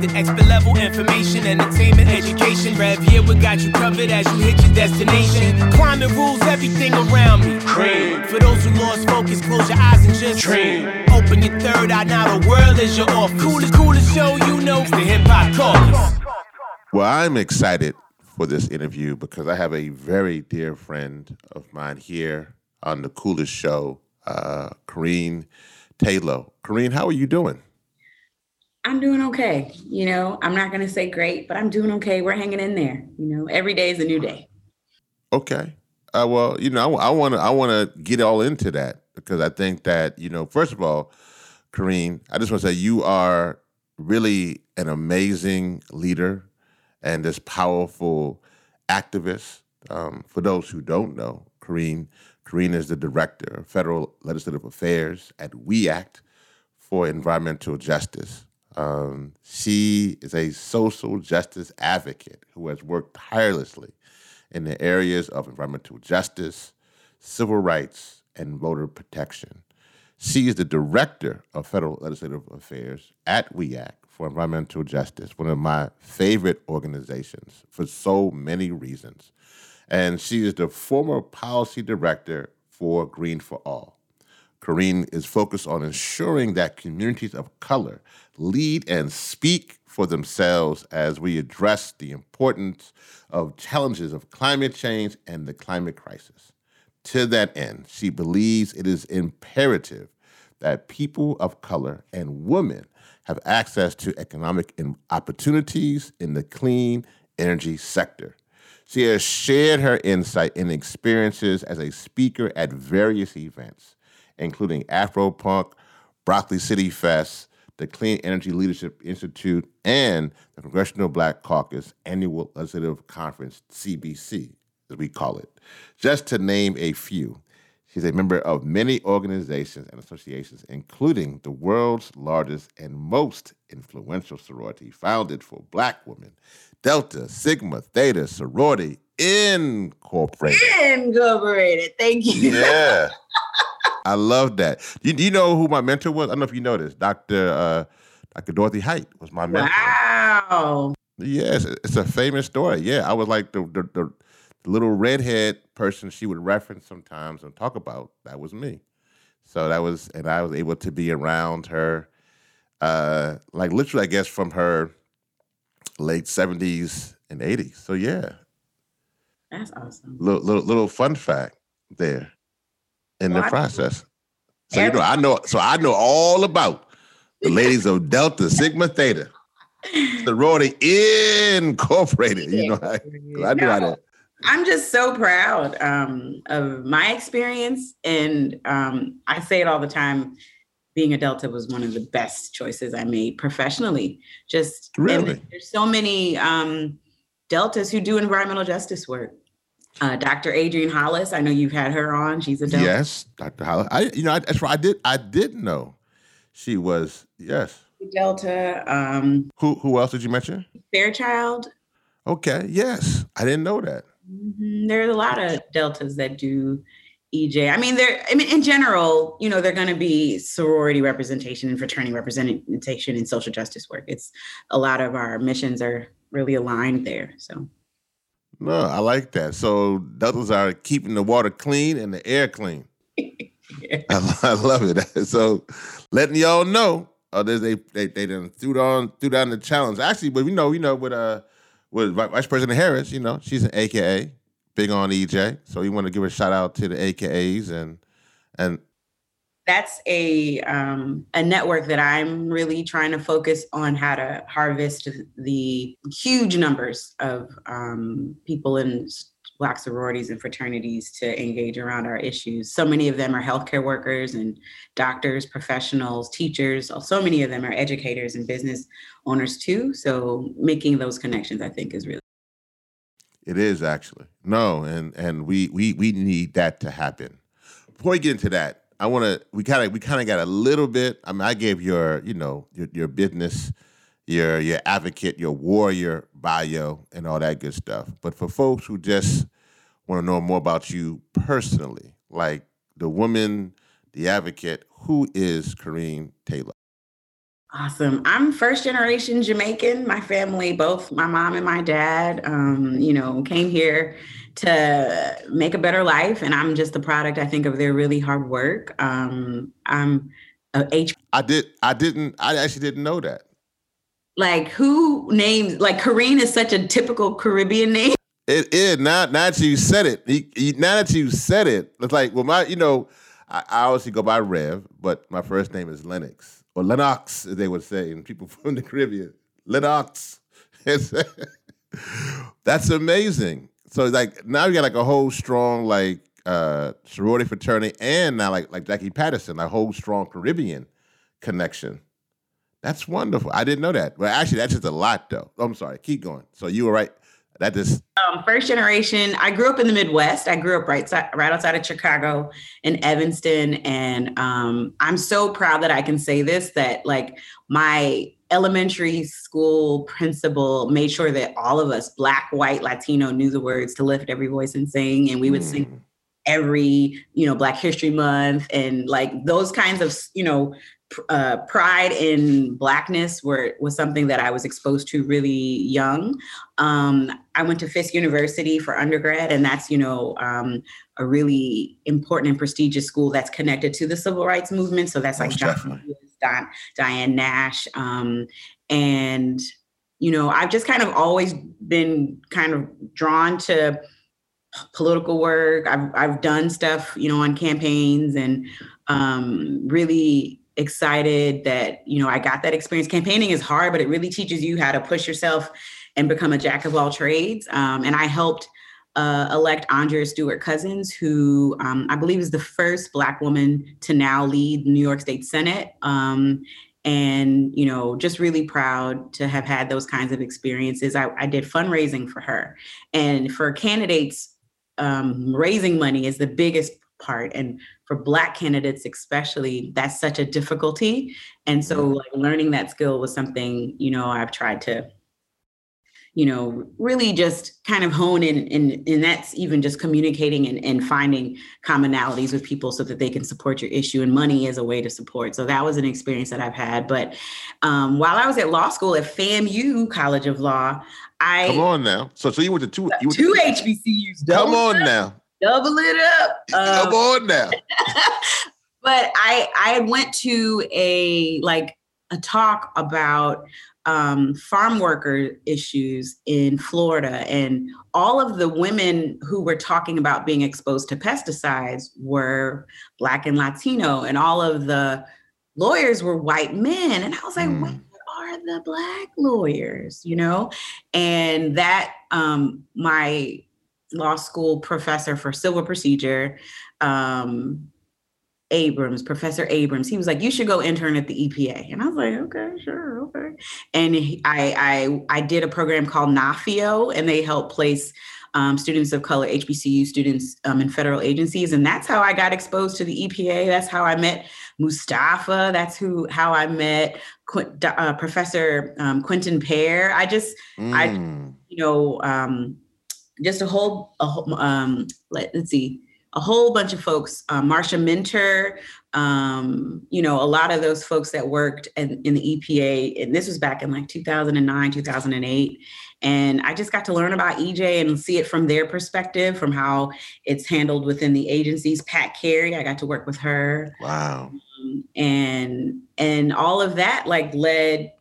respected. Expert level information, entertainment, education. Rev here, we got you covered as you hit your destination. Climate rules everything around me. Cream. For those who lost focus, close your eyes and just dream. Open your third eye, now the world is your off. Coolest, coolest show you know, it's the hip hop caucus. Well, I'm excited for this interview because I have a very dear friend of mine here on the coolest show, uh, Kerene Tayloe. Kerene, how are you doing? I'm doing okay. You know, I'm not going to say great, but I'm doing okay. We're hanging in there. You know, every day is a new day. Okay. Uh, well, you know, I want to I want to get all into that because I think that you know, first of all, Kerene, I just want to say you are really an amazing leader and this powerful activist. Um, for those who don't know, Kerene, Kerene is the director of federal legislative affairs at We Act for Environmental Justice. Um, she is a social justice advocate who has worked tirelessly in the areas of environmental justice, civil rights, and voter protection. She is the director of federal legislative affairs at We Act for Environmental Justice, one of my favorite organizations for so many reasons. And she is the former policy director for Green for All. Kerene is focused on ensuring that communities of color lead and speak for themselves as we address the importance of challenges of climate change and the climate crisis. To that end, she believes it is imperative that people of color and women have access to economic opportunities in the clean energy sector. She has shared her insight and experiences as a speaker at various events, including Afropunk, Broccoli City Fest, the Clean Energy Leadership Institute, and the Congressional Black Caucus Annual Legislative Conference, CBC, as we call it, just to name a few. She's a member of many organizations and associations, including the world's largest and most influential sorority founded for black women, Delta Sigma Theta Sorority Incorporated. Incorporated. Thank you. Yeah. I love that. Do you, you, know who my mentor was? I don't know if you know this. Dr. Uh, Dr. Dorothy Height was my mentor. Wow. Yes, it's a famous story. Yeah, I was like the, the, the the little redhead person she would reference sometimes and talk about, that was me. So that was, and I was able to be around her, uh, like literally, I guess, from her late 70s and 80s. So yeah. That's awesome. Little, little, little fun fact there in well, the process. So, you know, I know, so I know all about the ladies of Delta Sigma Theta. Sorority Incorporated. You know, I, I how to I'm just so proud um, of my experience. And um, I say it all the time being a Delta was one of the best choices I made professionally. Just really, there's so many um, Deltas who do environmental justice work. Uh, Dr. Adrienne Hollis, I know you've had her on. She's a Delta. Yes, Dr. Hollis. I, you know, I, that's right. I did. I did know she was. Yes, Delta. Um, who Who else did you mention? Fairchild. Okay. Yes, I didn't know that. Mm-hmm. There's a lot of deltas that do EJ. I mean, they're. I mean, in general, you know, they're going to be sorority representation and fraternity representation in social justice work. It's a lot of our missions are really aligned there. So. No, I like that. So deltas are keeping the water clean and the air clean. I, I, love it. So letting y'all know, uh, they they they done threw down threw down the challenge. Actually, but we know, you know, with uh with Vice President Harris, you know, she's an AKA, big on EJ. So we want to give a shout out to the AKAs and and that's a um, a network that I'm really trying to focus on how to harvest the huge numbers of um, people in Black sororities and fraternities to engage around our issues. So many of them are healthcare workers and doctors, professionals, teachers. So many of them are educators and business owners too. So making those connections, I think, is really. It is actually no, and and we we we need that to happen. Before we get into that, I want to we kind of we kind of got a little bit. I mean, I gave your you know your your business your your advocate, your warrior bio, and all that good stuff. But for folks who just want to know more about you personally, like the woman, the advocate, who is Kerene Tayloe? Awesome. I'm first generation Jamaican. My family, both my mom and my dad, um, you know, came here to make a better life. And I'm just the product, I think, of their really hard work. Um, I'm a H. I did. I didn't. I actually didn't know that. Like who names like Kerene is such a typical Caribbean name. It is now. Now that you said it, now that you said it, it's like well, my you know, I, I obviously go by Rev, but my first name is Lennox or Lennox, as they would say, and people from the Caribbean, Lennox. That's amazing. So like now you got like a whole strong like uh sorority fraternity and now like like Jacqui Patterson, a whole strong Caribbean connection. That's wonderful. I didn't know that. Well, actually, that's just a lot, though. I'm sorry. Keep going. So you were right. That just um, first generation. I grew up in the Midwest. I grew up right right outside of Chicago in Evanston, and um, I'm so proud that I can say this. That like my elementary school principal made sure that all of us, Black, White, Latino, knew the words to lift every voice and sing, and we would mm. sing every you know Black History Month and like those kinds of you know uh, pride in blackness were was something that I was exposed to really young. Um, I went to Fisk University for undergrad, and that's you know um, a really important and prestigious school that's connected to the civil rights movement. So that's like John Don, Diane Nash, um, and you know I've just kind of always been kind of drawn to political work. I've I've done stuff you know on campaigns and um, really excited that you know I got that experience. Campaigning is hard, but it really teaches you how to push yourself and become a jack of all trades. Um, and I helped uh, elect Andrea Stewart Cousins, who um, I believe is the first Black woman to now lead New York State Senate. Um, and you know, just really proud to have had those kinds of experiences. I, I did fundraising for her, and for candidates, um, raising money is the biggest part and for black candidates especially that's such a difficulty. And so like learning that skill was something you know i've tried to you know really just kind of hone in and, and that's even just communicating and, and finding commonalities with people so that they can support your issue and money is a way to support. So that was an experience that i've had. But um, while i was at law school at famu college of law I come on now. So, so you went to two, you went two HBCUs. Come on now double it up. Um, Come on now. but I I went to a like a talk about um, farm worker issues in Florida, and all of the women who were talking about being exposed to pesticides were Black and Latino, and all of the lawyers were white men. And I was like, mm. where are the Black lawyers? You know, and that um, my law school professor for civil procedure, um, Abrams, Professor Abrams. He was like, "You should go intern at the EPA," and I was like, "Okay, sure, okay." And he, I, I, I did a program called NAFEO, and they help place um, students of color, HBCU students, um, in federal agencies, and that's how I got exposed to the EPA. That's how I met Mustafa. That's who how I met Qu- uh, Professor um, Quentin Pair. I just, mm. I, you know um, just a whole, a whole um, let, us see, a whole bunch of folks, uh, Marsha Minter, um, you know, a lot of those folks that worked in, in, the EPA, and this was back in like 2009, 2008. And I just got to learn about EJ and see it from their perspective, from how it's handled within the agencies. Pat Carey, I got to work with her. Wow. Um, and and all of that like led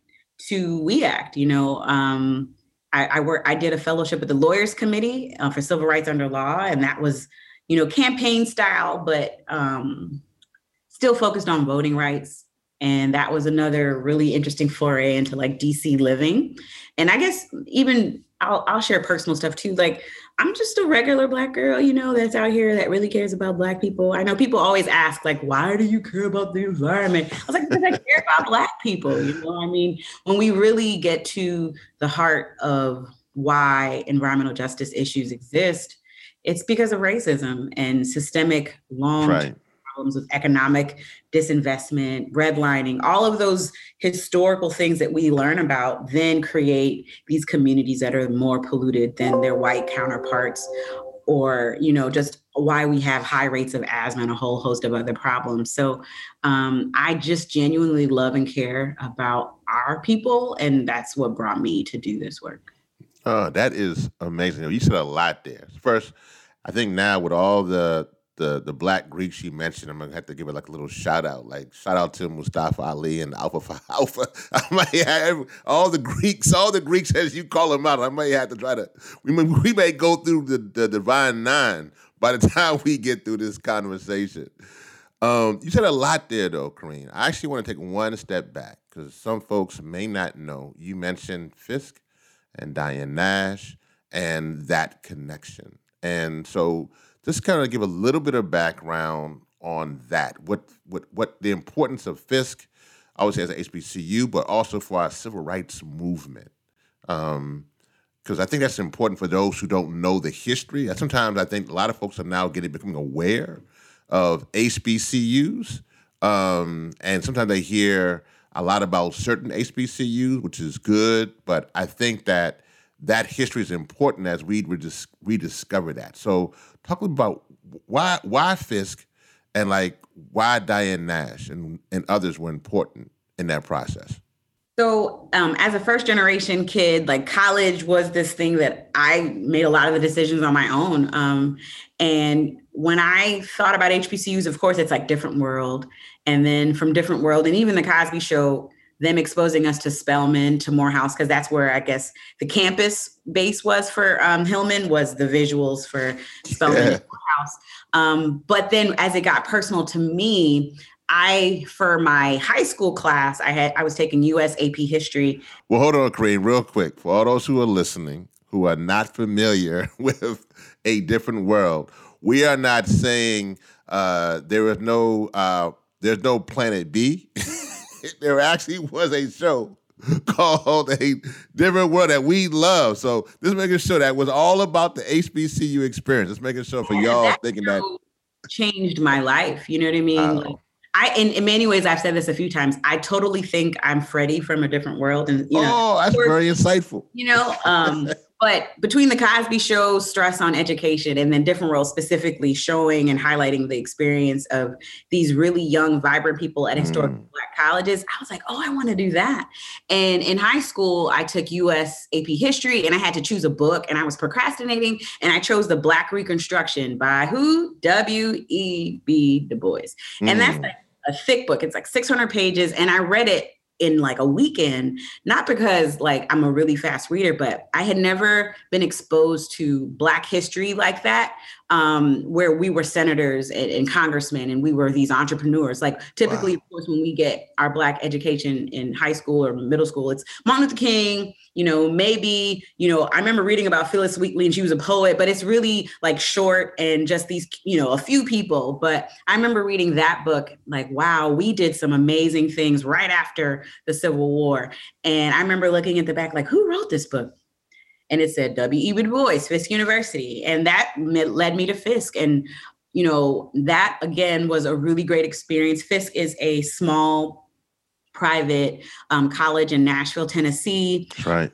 to We Act, you know. Um, I, I work. I did a fellowship with the Lawyers Committee uh, for Civil Rights Under Law, and that was, you know, campaign style, but um, still focused on voting rights. And that was another really interesting foray into like DC living. And I guess even I'll, I'll share personal stuff too. Like I'm just a regular black girl, you know, that's out here that really cares about black people. I know people always ask, like, why do you care about the environment? I was like, because I care about black people. You know, I mean, when we really get to the heart of why environmental justice issues exist, it's because of racism and systemic long right problems with economic disinvestment, redlining, all of those historical things that we learn about then create these communities that are more polluted than their white counterparts or you know just why we have high rates of asthma and a whole host of other problems. So um, i just genuinely love and care about our people and that's what brought me to do this work. Oh that is amazing. You said a lot there. First i think now with all the the the black Greeks you mentioned, I'm gonna have to give it like a little shout out. Like shout out to Mustafa Ali and Alpha Phi Alpha. I might have all the Greeks, all the Greeks as you call them out. I might have to try to. We may, we may go through the, the divine nine by the time we get through this conversation. Um, you said a lot there, though, Kerene. I actually want to take one step back because some folks may not know. You mentioned Fisk and Diane Nash and that connection, and so just kind of give a little bit of background on that. What what what the importance of Fisk, I would say as an HBCU, but also for our civil rights movement. Um, because I think that's important for those who don't know the history. Sometimes I think a lot of folks are now getting becoming aware of HBCUs, um, and sometimes they hear a lot about certain HBCUs, which is good. But I think that that history is important as we redis- rediscover that. So, talk about why why Fisk and like why Diane Nash and, and others were important in that process. So, um, as a first generation kid, like college was this thing that I made a lot of the decisions on my own. Um, and when I thought about HBCUs, of course, it's like different world. And then from different world, and even the Cosby Show them exposing us to Spelman, to Morehouse, because that's where I guess the campus base was for um, Hillman was the visuals for Spelman yeah. Morehouse. Um, but then as it got personal to me, I for my high school class, I had I was taking US AP history. Well, hold on, Kareem, real quick. For all those who are listening who are not familiar with a different world, we are not saying uh, there is no uh, there's no planet B. there actually was a show called a different world that we love. So this making sure that was all about the HBCU experience. Just making sure for y'all that thinking that changed my life. You know what I mean? Like, I in, in many ways I've said this a few times. I totally think I'm Freddie from a different world. And you know, oh, that's very insightful. You know, um, but between the Cosby Show, stress on education, and then different roles specifically showing and highlighting the experience of these really young, vibrant people at historic mm. Black colleges, I was like, oh, I want to do that. And in high school, I took US AP history and I had to choose a book, and I was procrastinating, and I chose The Black Reconstruction by who? W.E.B. Du Bois. Mm. And that's mm. like a thick book. It's like 600 pages, and I read it in like a weekend, not because like I'm a really fast reader, but I had never been exposed to Black history like that um, where we were senators and, and, congressmen and we were these entrepreneurs. Like typically, wow. of course, when we get our Black education in high school or middle school, it's Martin Luther King, you know, maybe, you know, I remember reading about Phillis Wheatley and she was a poet, but it's really like short and just these, you know, a few people. But I remember reading that book, like, wow, we did some amazing things right after the Civil War. And I remember looking at the back, like, who wrote this book? And it said W.E.B. Du Bois, Fisk University. And that led me to Fisk. And, you know, that again was a really great experience. Fisk is a small private um, college in Nashville, Tennessee. Right.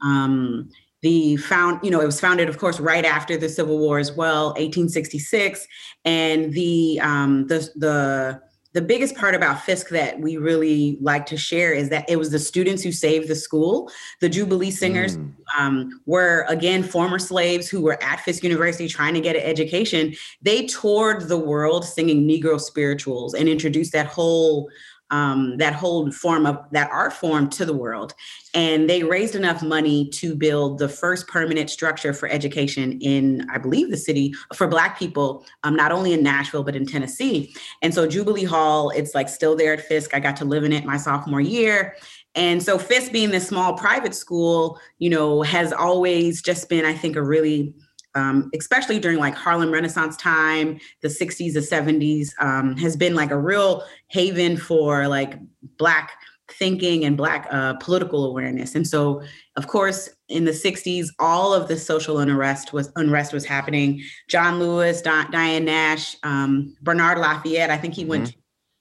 Um, the found, you know, it was founded, of course, right after the Civil War as well, 1866. And the um, the the the biggest part about Fisk that we really like to share is that it was the students who saved the school. The Jubilee Singers mm. um, were, again, former slaves who were at Fisk University trying to get an education. They toured the world singing Negro spirituals and introduced that whole um, that whole form of that art form to the world. And they raised enough money to build the first permanent structure for education in, I believe, the city for Black people, um, not only in Nashville, but in Tennessee. And so Jubilee Hall, it's like still there at Fisk. I got to live in it my sophomore year. And so Fisk being this small private school, you know, has always just been, I think, a really um, especially during like Harlem Renaissance time, the 60s, the 70s, um, has been like a real haven for like Black thinking and Black uh, political awareness. And so, of course, in the 60s, all of the social unrest was unrest was happening. John Lewis, Di- Diane Nash, um, Bernard Lafayette, I think he mm-hmm. went to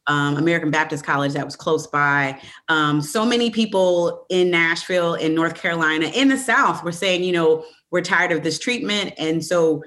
um, American Baptist College that was close by. Um, so many people in Nashville, in North Carolina, in the South were saying, you know, we're tired of this treatment. And so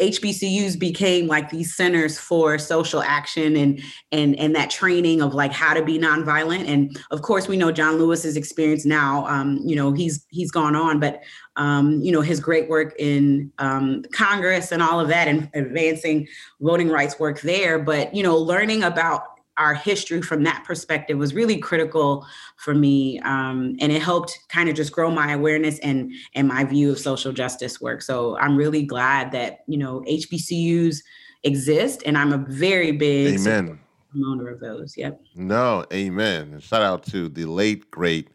HBCUs became like these centers for social action and and and that training of like how to be nonviolent. And of course, we know John Lewis's experience now. Um, you know, he's he's gone on, but um, you know his great work in um, Congress and all of that, and advancing voting rights work there. But you know, learning about our history from that perspective was really critical for me um, and it helped kind of just grow my awareness and and my view of social justice work. So i'm really glad that you know hbcus exist and i'm a very big amen. promoter of those. Yep. No amen. And shout out to the late great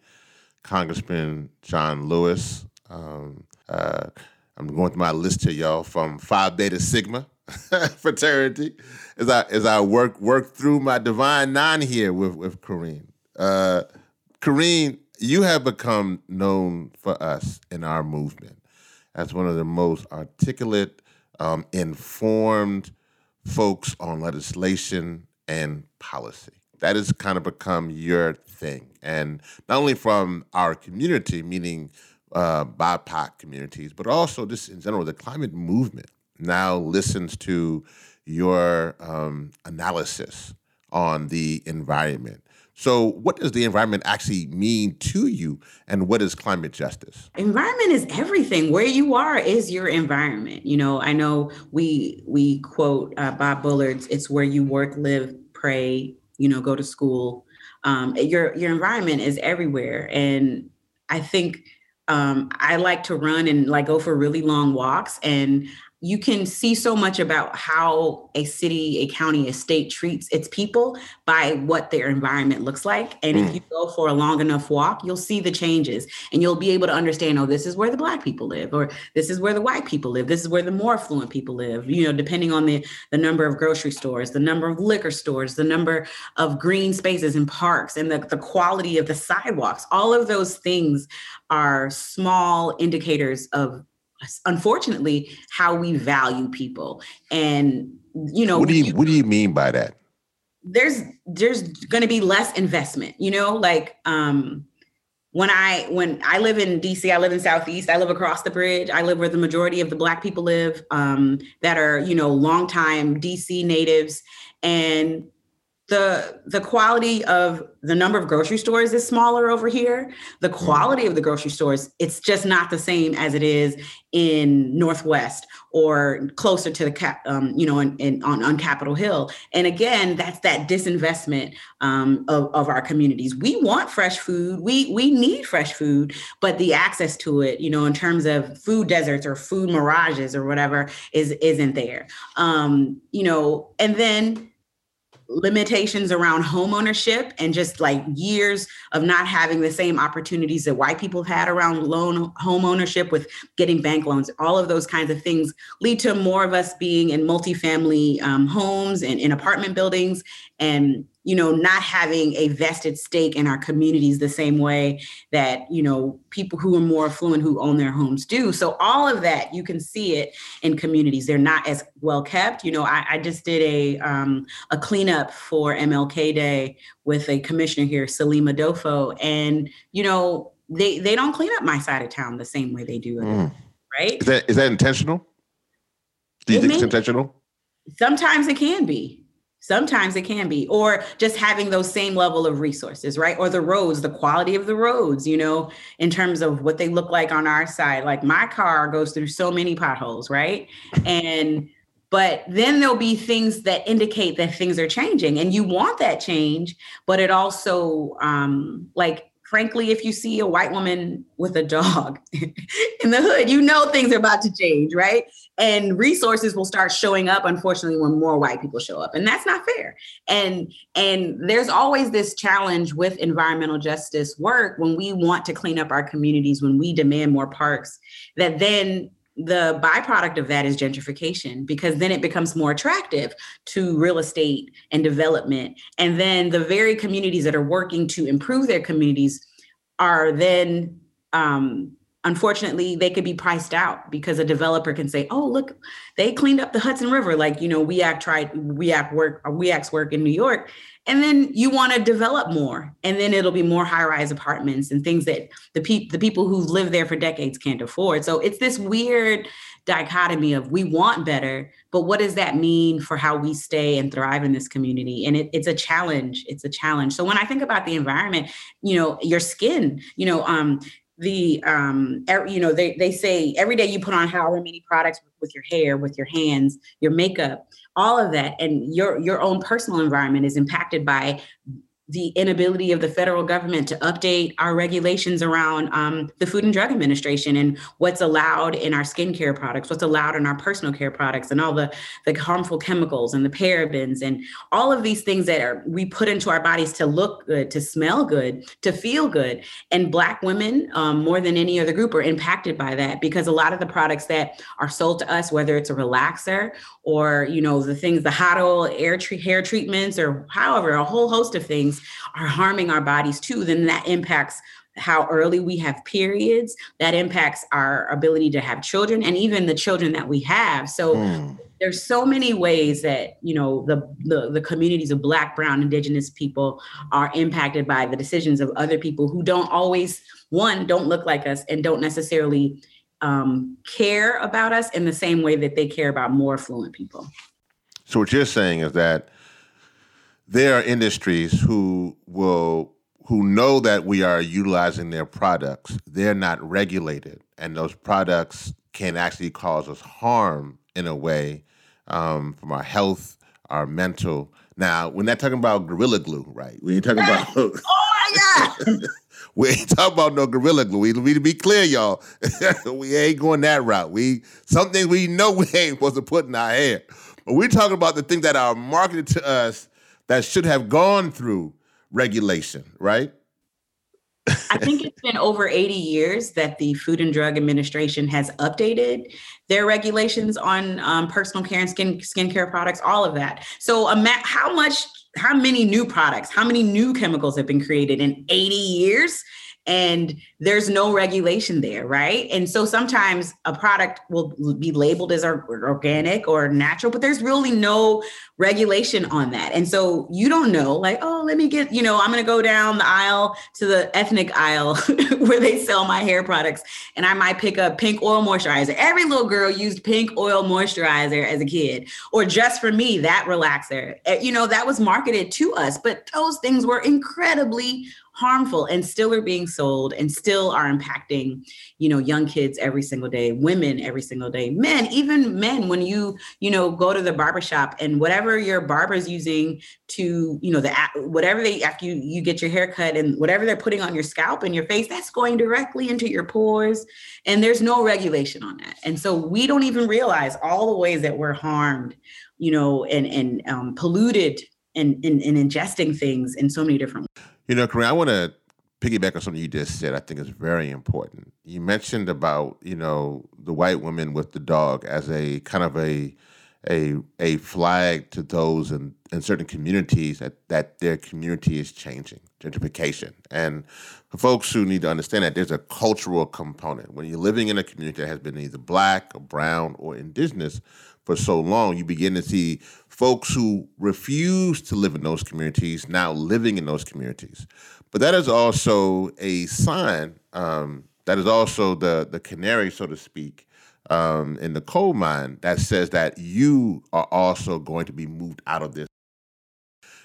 congressman john lewis. Um, uh, i'm going through my list here y'all from phi beta sigma fraternity as I as I work work through my divine nine here with with Kerene. Uh, Kerene, you have become known for us in our movement as one of the most articulate, um, informed folks on legislation and policy. That has kind of become your thing, and not only from our community, meaning uh, BIPOC communities, but also just in general, the climate movement now listens to your um, analysis on the environment. So, what does the environment actually mean to you, and what is climate justice? Environment is everything. Where you are is your environment. You know, I know we we quote uh, Bob Bullard's "It's where you work, live, pray, you know, go to school." Um, your your environment is everywhere, and I think um, I like to run and like go for really long walks, and you can see so much about how a city, a county, a state treats its people by what their environment looks like. And mm. if you go for a long enough walk, you'll see the changes and you'll be able to understand, oh, this is where the black people live, or this is where the white people live, this is where the more affluent people live, you know, depending on the, the number of grocery stores, the number of liquor stores, the number of green spaces and parks, and the, the quality of the sidewalks. All of those things are small indicators of unfortunately how we value people. And you know what do you, you what do you mean by that? There's there's going to be less investment you know? Like um when i when i live in dc i live in southeast i live across the bridge i live where the majority of the black people live um, that are you know longtime dc natives. And the the quality of the number of grocery stores is smaller over here. The mm-hmm. quality of the grocery stores it's just not the same as it is in northwest or closer to the cap um, you know in, in, on, on capitol hill. And again that's that disinvestment um, of, of our communities. We want fresh food. We we need fresh food but the access to it you know in terms of food deserts or food mirages or whatever is isn't there. Um, you know and then limitations around home ownership and just like years of not having the same opportunities that white people had around loan home ownership with getting bank loans. All of those kinds of things lead to more of us being in multifamily um, homes and in apartment buildings and you know not having a vested stake in our communities the same way that you know people who are more affluent who own their homes do. So all of that you can see it in communities. They're not as well kept. You know i, I just did a um, a cleanup for mlk day with a commissioner here Salim Adofo and you know they they don't clean up my side of town the same way they do it mm. right? Is that is that intentional? Do you it think may, it's intentional? Sometimes it can be Sometimes it can be, or just having those same level of resources, right? Or the roads, the quality of the roads, you know, in terms of what they look like on our side. Like my car goes through so many potholes, right? And but then there'll be things that indicate that things are changing and you want that change but it also um like frankly, if you see a white woman with a dog in the hood, you know things are about to change, right? And resources will start showing up, unfortunately, when more white people show up. And that's not fair. And and there's always this challenge with environmental justice work when we want to clean up our communities, when we demand more parks, that then the byproduct of that is gentrification because then it becomes more attractive to real estate and development. And then the very communities that are working to improve their communities are then um, unfortunately they could be priced out because a developer can say oh look they cleaned up the hudson river like you know we act tried we act work or we act work in new york and then you want to develop more and then it'll be more high-rise apartments and things that the, pe- the people who've lived there for decades can't afford so it's this weird dichotomy of we want better, but what does that mean for how we stay and thrive in this community? And it, it's a challenge. It's a challenge. So when I think about the environment, you know, your skin, you know, um, the um you know they they say every day you put on however many products with your hair with your hands your makeup all of that and your your own personal environment is impacted by the inability of the federal government to update our regulations around um, the Food and Drug Administration and what's allowed in our skincare products, what's allowed in our personal care products, and all the, the harmful chemicals and the parabens and all of these things that are we put into our bodies to look good, to smell good, to feel good. And Black women, um, more than any other group, are impacted by that because a lot of the products that are sold to us, whether it's a relaxer or you know the things, the hot oil, air tre- hair treatments, or however, a whole host of things things are harming our bodies too, then that impacts how early we have periods. That impacts our ability to have children and even the children that we have. So mm. there's so many ways that you know the, the, the communities of black brown indigenous people are impacted by the decisions of other people who don't always one don't look like us and don't necessarily um, care about us in the same way that they care about more affluent people. So what you're saying is that there are industries who will who know that we are utilizing their products. They're not regulated, and those products can actually cause us harm in a way um, from our health, our mental. Now, we're not talking about gorilla glue, right? We ain't talking about. oh my god. we ain't talking about no gorilla glue. We need to be clear, y'all. we ain't going that route. We something we know we ain't supposed to put in our hair. But we're talking about the things that are marketed to us that should have gone through regulation, right? I think it's been over 80 years that the Food and Drug Administration has updated their regulations on um, personal care and skin skincare products, all of that. So, how much, how many new products, how many new chemicals have been created in 80 years? And there's no regulation there, right? And so sometimes a product will be labeled as organic or natural, but there's really no regulation on that. And so you don't know, like, oh, let me get, you know, I'm going to go down the aisle to the ethnic aisle where they sell my hair products, and I might pick up pink oil moisturizer. Every little girl used pink oil moisturizer as a kid, or just for me, that relaxer. Eh, you know, that was marketed to us, but those things were incredibly harmful and still are being sold and still are impacting you know young kids every single day women every single day men even men when you you know go to the barbershop and whatever your barber's using to you know the whatever they after you you get your hair cut and whatever they're putting on your scalp and your face that's going directly into your pores and there's no regulation on that. And so we don't even realize all the ways that we're harmed you know and and um, polluted and in, in ingesting things in so many different ways you know, Kareem, I want to piggyback on something you just said. I think is very important. You mentioned about you know the white woman with the dog as a kind of a a a flag to those in, in certain communities that, that their community is changing, gentrification. And for folks who need to understand that there's a cultural component. When you're living in a community that has been either black or brown or indigenous for so long, you begin to see folks who refuse to live in those communities now living in those communities. But that is also a sign. Um, that is also the the canary, so to speak, um, in the coal mine that says that you are also going to be moved out of this.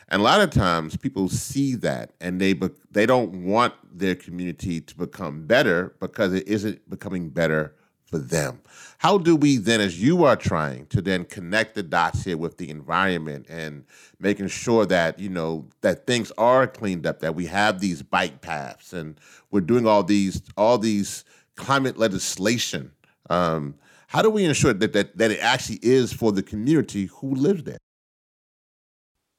And a lot of times, people see that, and they be- they don't want their community to become better because it isn't becoming better for them. How do we then, as you are trying to then connect the dots here with the environment and making sure that, you know, that things are cleaned up, that we have these bike paths and we're doing all these all these climate legislation. Um, how do we ensure that, that that it actually is for the community who lives there?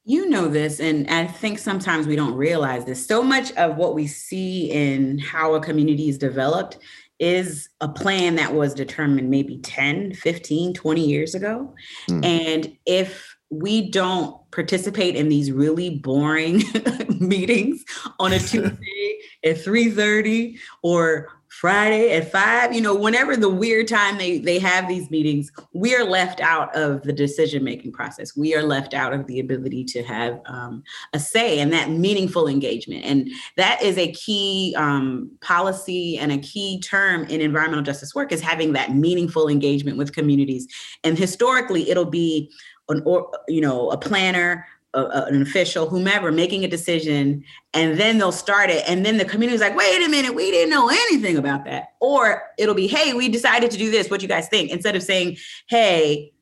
You know this, and I think sometimes we don't realize this. So much of what we see in how a community is developed is a plan that was determined maybe 10, 15, 20 years ago. Mm. And if we don't participate in these really boring meetings on a Tuesday at 3:30 or Friday at five, you know, whenever the weird time they they have these meetings, we are left out of the decision making process. We are left out of the ability to have um, a say and that meaningful engagement. And that is a key um, policy and a key term in environmental justice work is having that meaningful engagement with communities. And historically, it'll be an or you know a planner a, an official, whomever, making a decision, and then they'll start it. And then the community's like, wait a minute, we didn't know anything about that. Or it'll be, hey, we decided to do this. What you guys think? Instead of saying, hey,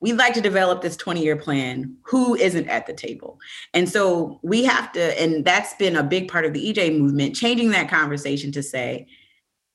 we'd like to develop this 20 year plan. Who isn't at the table? And so we have to, and that's been a big part of the EJ movement, changing that conversation to say,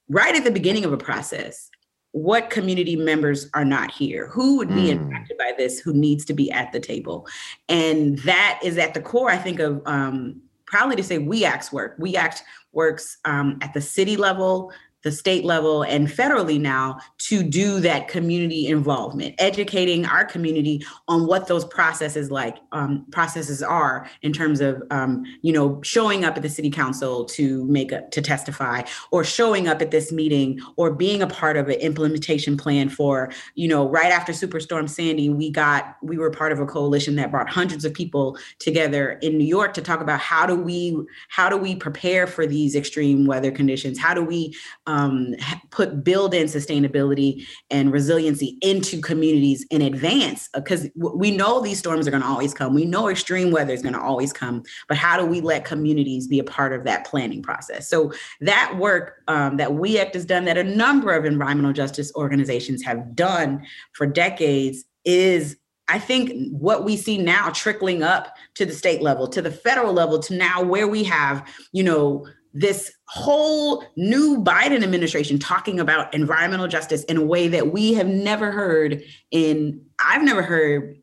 right at the beginning of a process, what community members are not here? Who would be mm. impacted by this who needs to be at the table? And that is at the core i think of um, probably to say we act work. We act works um, at the city level the state level and federally now to do that community involvement educating our community on what those processes like um, processes are in terms of um, you know showing up at the city council to make to testify or showing up at this meeting or being a part of an implementation plan for you know right after superstorm sandy we got we were part of a coalition that brought hundreds of people together in new york to talk about how do we how do we prepare for these extreme weather conditions? How do we um, put build in sustainability and resiliency into communities in advance because we know these storms are going to always come. We know extreme weather is going to always come, but how do we let communities be a part of that planning process? So that work um, that WEACT has done, that a number of environmental justice organizations have done for decades, is I think what we see now trickling up to the state level, to the federal level, to now where we have, you know, this whole new Biden administration talking about environmental justice in a way that we have never heard in, I've never heard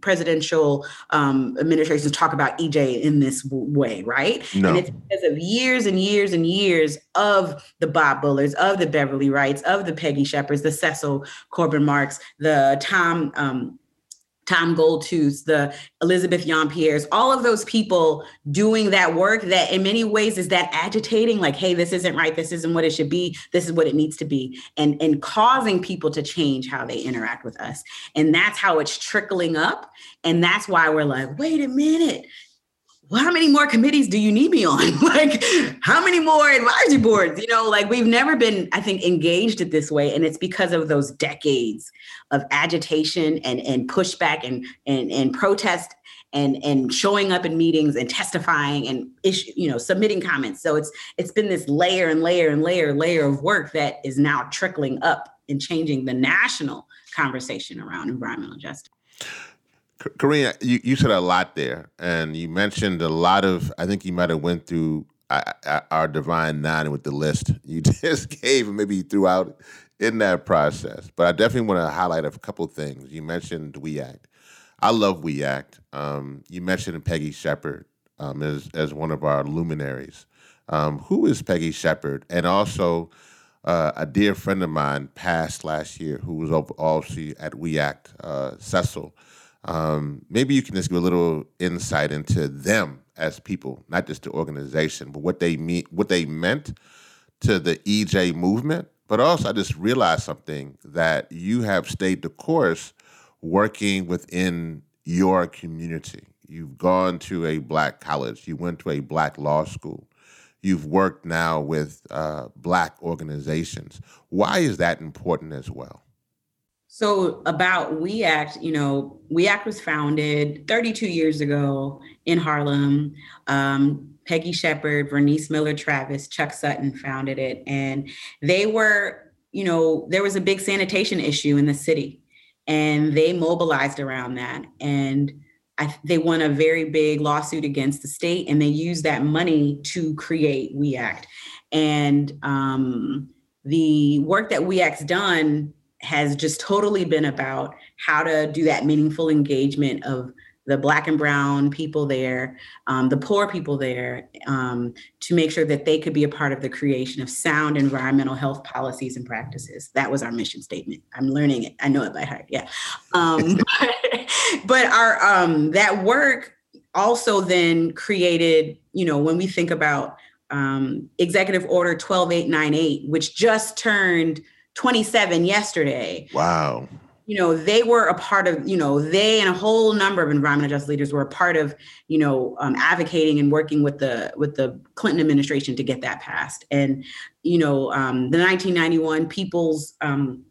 presidential um, administrations talk about EJ in this way, right? No. And it's because of years and years and years of the Bob Bullards, of the Beverly Wrights, of the Peggy Shepards, the Cecil Corbin Marks, the Tom um, Tom Goldtooth, the Elizabeth Yeampierres, all of those people doing that work that in many ways is that agitating, like, hey, this isn't right, this isn't what it should be, this is what it needs to be, and, and causing people to change how they interact with us. And that's how it's trickling up. And that's why we're like, wait a minute, well, how many more committees do you need me on? like, how many more advisory boards? You know, like we've never been, I think, engaged it this way. And it's because of those decades of agitation and, and pushback and, and, and protest and, and showing up in meetings and testifying and issue, you know, submitting comments. So it's it's been this layer and layer and layer, layer of work that is now trickling up and changing the national conversation around environmental justice. Karina, you, you said a lot there, and you mentioned a lot of. I think you might have went through our divine nine with the list you just gave, and maybe throughout in that process. But I definitely want to highlight a couple things. You mentioned We Act. I love We Act. Um, you mentioned Peggy Shepard um, as as one of our luminaries. Um, who is Peggy Shepard? And also. Uh, a dear friend of mine passed last year who was also at We Act, uh, Cecil. Um, maybe you can just give a little insight into them as people, not just the organization, but what they mean, what they meant to the EJ movement. But also, I just realized something that you have stayed the course working within your community. You've gone to a black college. You went to a black law school. You've worked now with uh, black organizations. Why is that important as well? So about We Act, you know, We Act was founded 32 years ago in Harlem. Um, Peggy Shepard, Vernice Miller Travis, Chuck Sutton founded it. And they were, you know, there was a big sanitation issue in the city and they mobilized around that. And I, they won a very big lawsuit against the state and they used that money to create We Act. And um, the work that We Act's done has just totally been about how to do that meaningful engagement of the black and brown people there, um, the poor people there, um, to make sure that they could be a part of the creation of sound environmental health policies and practices. That was our mission statement. I'm learning it. I know it by heart. Yeah, um, but our um, that work also then created. You know, when we think about um, Executive Order 12898, which just turned 27 yesterday. Wow. You know, they were a part of, you know, they and a whole number of environmental justice leaders were a part of, you know, um, advocating and working with the with the Clinton administration to get that passed. And, you know, um, the 1991 People's um,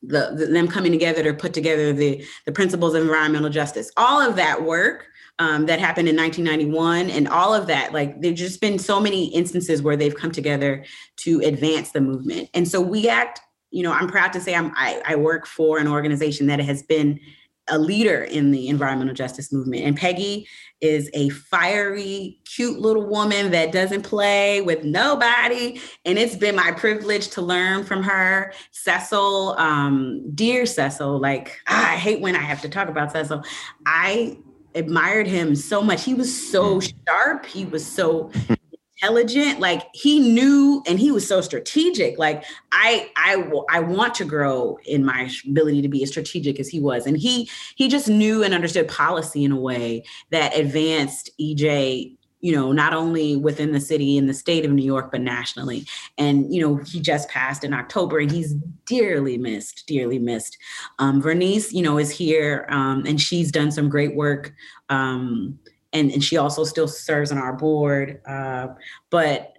the, the, them coming together to put together the the principles of environmental justice. All of that work um, that happened in 1991 and all of that like there's just been so many instances where they've come together to advance the movement and so we act you know i'm proud to say I'm, I, I work for an organization that has been a leader in the environmental justice movement. And Peggy is a fiery, cute little woman that doesn't play with nobody. And it's been my privilege to learn from her. Cecil, um, dear Cecil, like ah, I hate when I have to talk about Cecil. I admired him so much. He was so mm. sharp. He was so intelligent like he knew and he was so strategic like i i i want to grow in my ability to be as strategic as he was and he he just knew and understood policy in a way that advanced ej you know, not only within the city and the state of New York, but nationally. And, you know, he just passed in October and he's dearly missed, dearly missed. Um, Vernice, you know, is here um, and she's done some great work. Um, and, and she also still serves on our board. Uh, but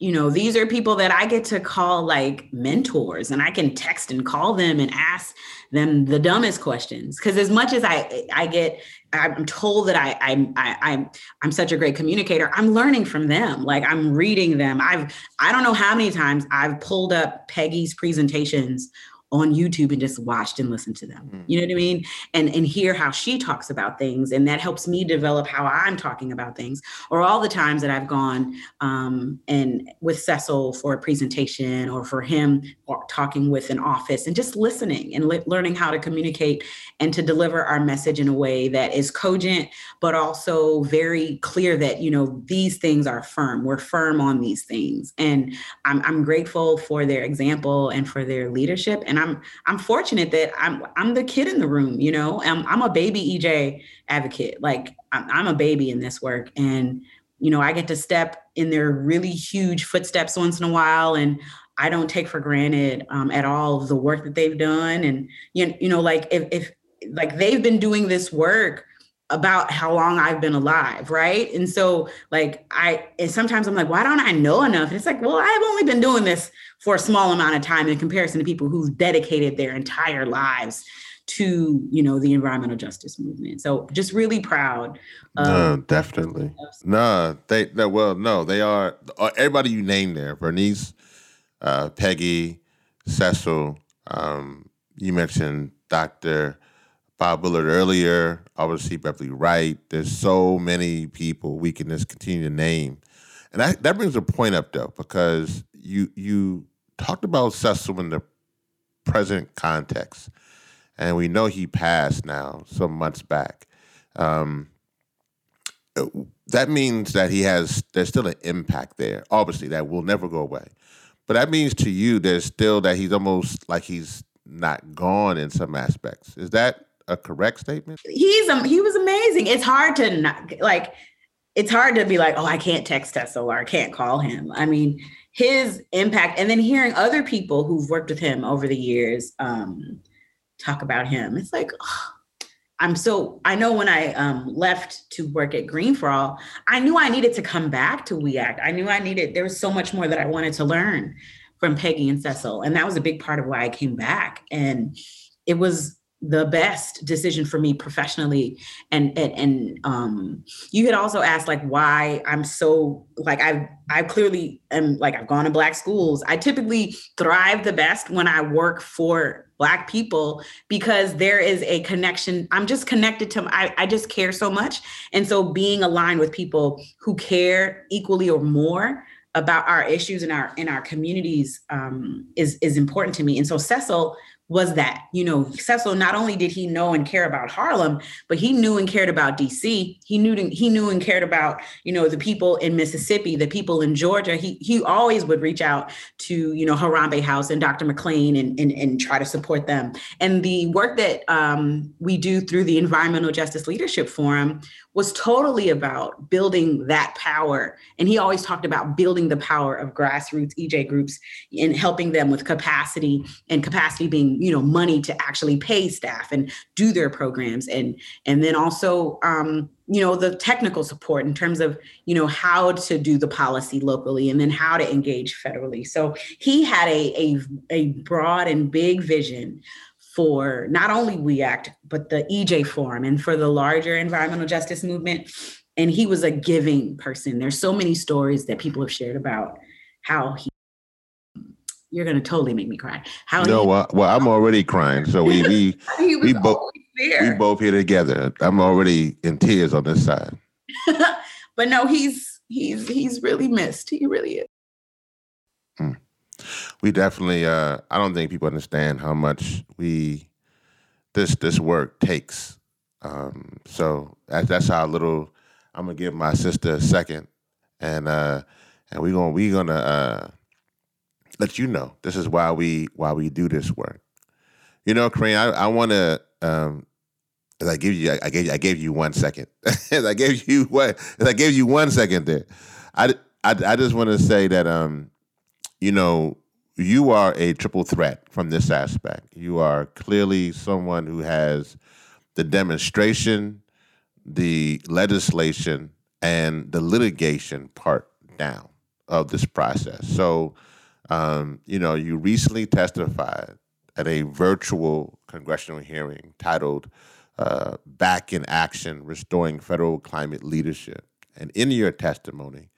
you know these are people that i get to call like mentors and i can text and call them and ask them the dumbest questions because as much as i i get i'm told that i i'm I, i'm i'm such a great communicator i'm learning from them like i'm reading them i've i don't know how many times i've pulled up peggy's presentations on YouTube and just watched and listened to them. Mm. You know what I mean? And and hear how she talks about things, and that helps me develop how I'm talking about things. Or all the times that I've gone um, and with Cecil for a presentation, or for him or talking with an office, and just listening and le- learning how to communicate and to deliver our message in a way that is cogent, but also very clear that you know these things are firm. We're firm on these things, and I'm I'm grateful for their example and for their leadership and I'm I'm fortunate that I'm I'm the kid in the room, you know. I'm I'm a baby EJ advocate. Like I'm, I'm a baby in this work, and you know I get to step in their really huge footsteps once in a while, and I don't take for granted um, at all the work that they've done. And you you know like if if like they've been doing this work about how long I've been alive, right? And so like I and sometimes I'm like, why don't I know enough? And it's like, well, I've only been doing this for a small amount of time in comparison to people who've dedicated their entire lives to you know the environmental justice movement so just really proud no definitely no they well no they are uh, everybody you named there vernice uh, peggy cecil um, you mentioned dr bob bullard earlier obviously beverly wright there's so many people we can just continue to name and that, that brings a point up though because you you talked about Cecil in the present context, and we know he passed now some months back. Um, that means that he has there's still an impact there. Obviously, that will never go away. But that means to you there's still that he's almost like he's not gone in some aspects. Is that a correct statement? He's um, he was amazing. It's hard to not like it's hard to be like, oh, I can't text Cecil or I can't call him. I mean, his impact and then hearing other people who've worked with him over the years um, talk about him it's like oh, i'm so i know when i um, left to work at green for all i knew i needed to come back to we act i knew i needed there was so much more that i wanted to learn from peggy and cecil and that was a big part of why i came back and it was the best decision for me professionally. And and, and um you had also asked like why i'm so like i've i clearly am like i've gone to black schools. I typically thrive the best when i work for black people because there is a connection. I'm just connected to I, I just care so much. And so being aligned with people who care equally or more about our issues in our in our communities um, is is important to me. And so cecil was that you know Cecil not only did he know and care about Harlem, but he knew and cared about D.C. He knew he knew and cared about you know the people in Mississippi, the people in Georgia. He he always would reach out to you know Harambee House and Dr. McClain and and, and try to support them. And the work that um, we do through the Environmental Justice Leadership Forum was totally about building that power. And he always talked about building the power of grassroots EJ groups and helping them with capacity and capacity being, you know, money to actually pay staff and do their programs. And, and then also, um, you know, the technical support in terms of, you know, how to do the policy locally and then how to engage federally. So he had a, a, a broad and big vision for not only We Act, but the EJ Forum and for the larger environmental justice movement. And he was a giving person. There's so many stories that people have shared about how he. You're gonna totally make me cry. How no, he, well, well, I'm already crying. So we we we both we both here together. I'm already in tears on this side. but no, he's he's he's really missed. He really is. Hmm we definitely uh, i don't think people understand how much we this this work takes um, so that, that's how little i'm gonna give my sister a second and uh and we're gonna we gonna uh let you know this is why we why we do this work you know Kerene, i, I want to um as I give you, I gave you, I gave you one second. as I gave you what, as I gave you one second there, I, I, I just want to say that um, you know, you are a triple threat from this aspect. You are clearly someone who has the demonstration, the legislation, and the litigation part down of this process. So, um, you know, you recently testified at a virtual congressional hearing titled uh, Back in Action Restoring Federal Climate Leadership. And in your testimony,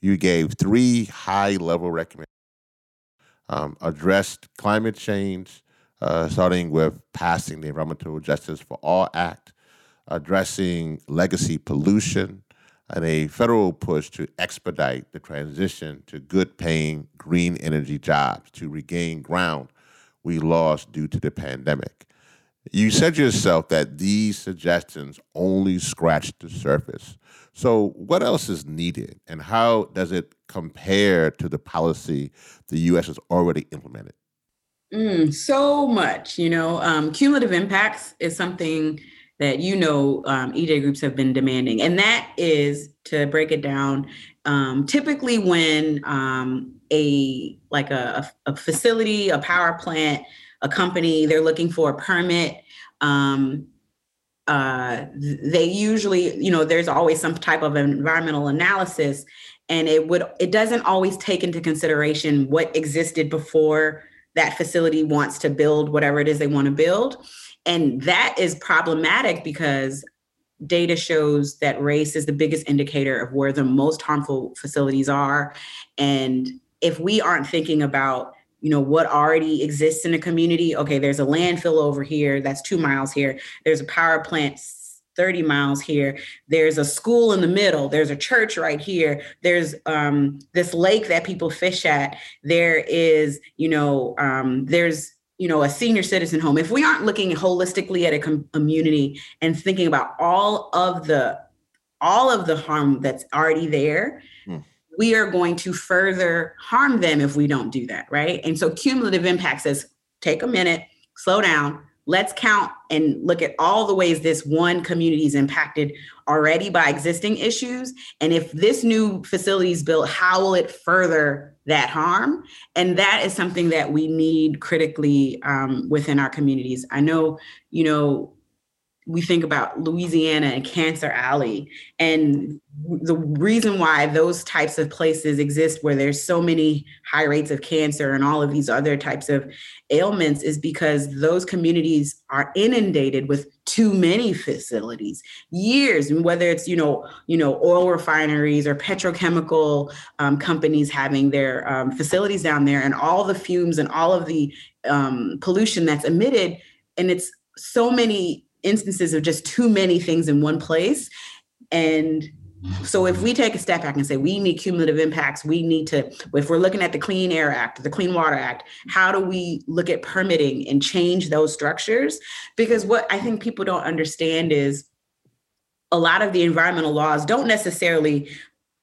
you gave three high level recommendations um, addressed climate change, uh, starting with passing the Environmental Justice for All Act, addressing legacy pollution, and a federal push to expedite the transition to good paying green energy jobs to regain ground we lost due to the pandemic. You said yourself that these suggestions only scratched the surface. So, what else is needed, and how does it compare to the policy the U.S. has already implemented? Mm, so much, you know, um, cumulative impacts is something that you know um, EJ groups have been demanding, and that is to break it down. Um, typically, when um, a like a, a facility, a power plant, a company, they're looking for a permit. Um, uh, they usually, you know, there's always some type of environmental analysis, and it would it doesn't always take into consideration what existed before that facility wants to build whatever it is they want to build, and that is problematic because data shows that race is the biggest indicator of where the most harmful facilities are, and if we aren't thinking about you know what already exists in a community okay there's a landfill over here that's two miles here there's a power plant 30 miles here. There's a school in the middle. There's a church right here. There's um, this lake that people fish at. There is you know um, there's you know a senior citizen home. If we aren't looking holistically at a com- community and thinking about all of the all of the harm that's already there mm we are going to further harm them if we don't do that, right? And so cumulative impact says take a minute, slow down, let's count and look at all the ways this one community is impacted already by existing issues. And if this new facility is built, how will it further that harm? And that is something that we need critically um, within our communities. I know, you know, we think about Louisiana and Cancer Alley. And the reason why those types of places exist where there's so many high rates of cancer and all of these other types of ailments is because those communities are inundated with too many facilities years and whether it's you know you know oil refineries or petrochemical um, companies having their um, facilities down there and all the fumes and all of the um, pollution that's emitted and it's so many instances of just too many things in one place and So if we take a step back and say we need cumulative impacts, we need to, if we're looking at the Clean Air Act, the Clean Water Act, how do we look at permitting and change those structures? Because what I think people don't understand is a lot of the environmental laws don't necessarily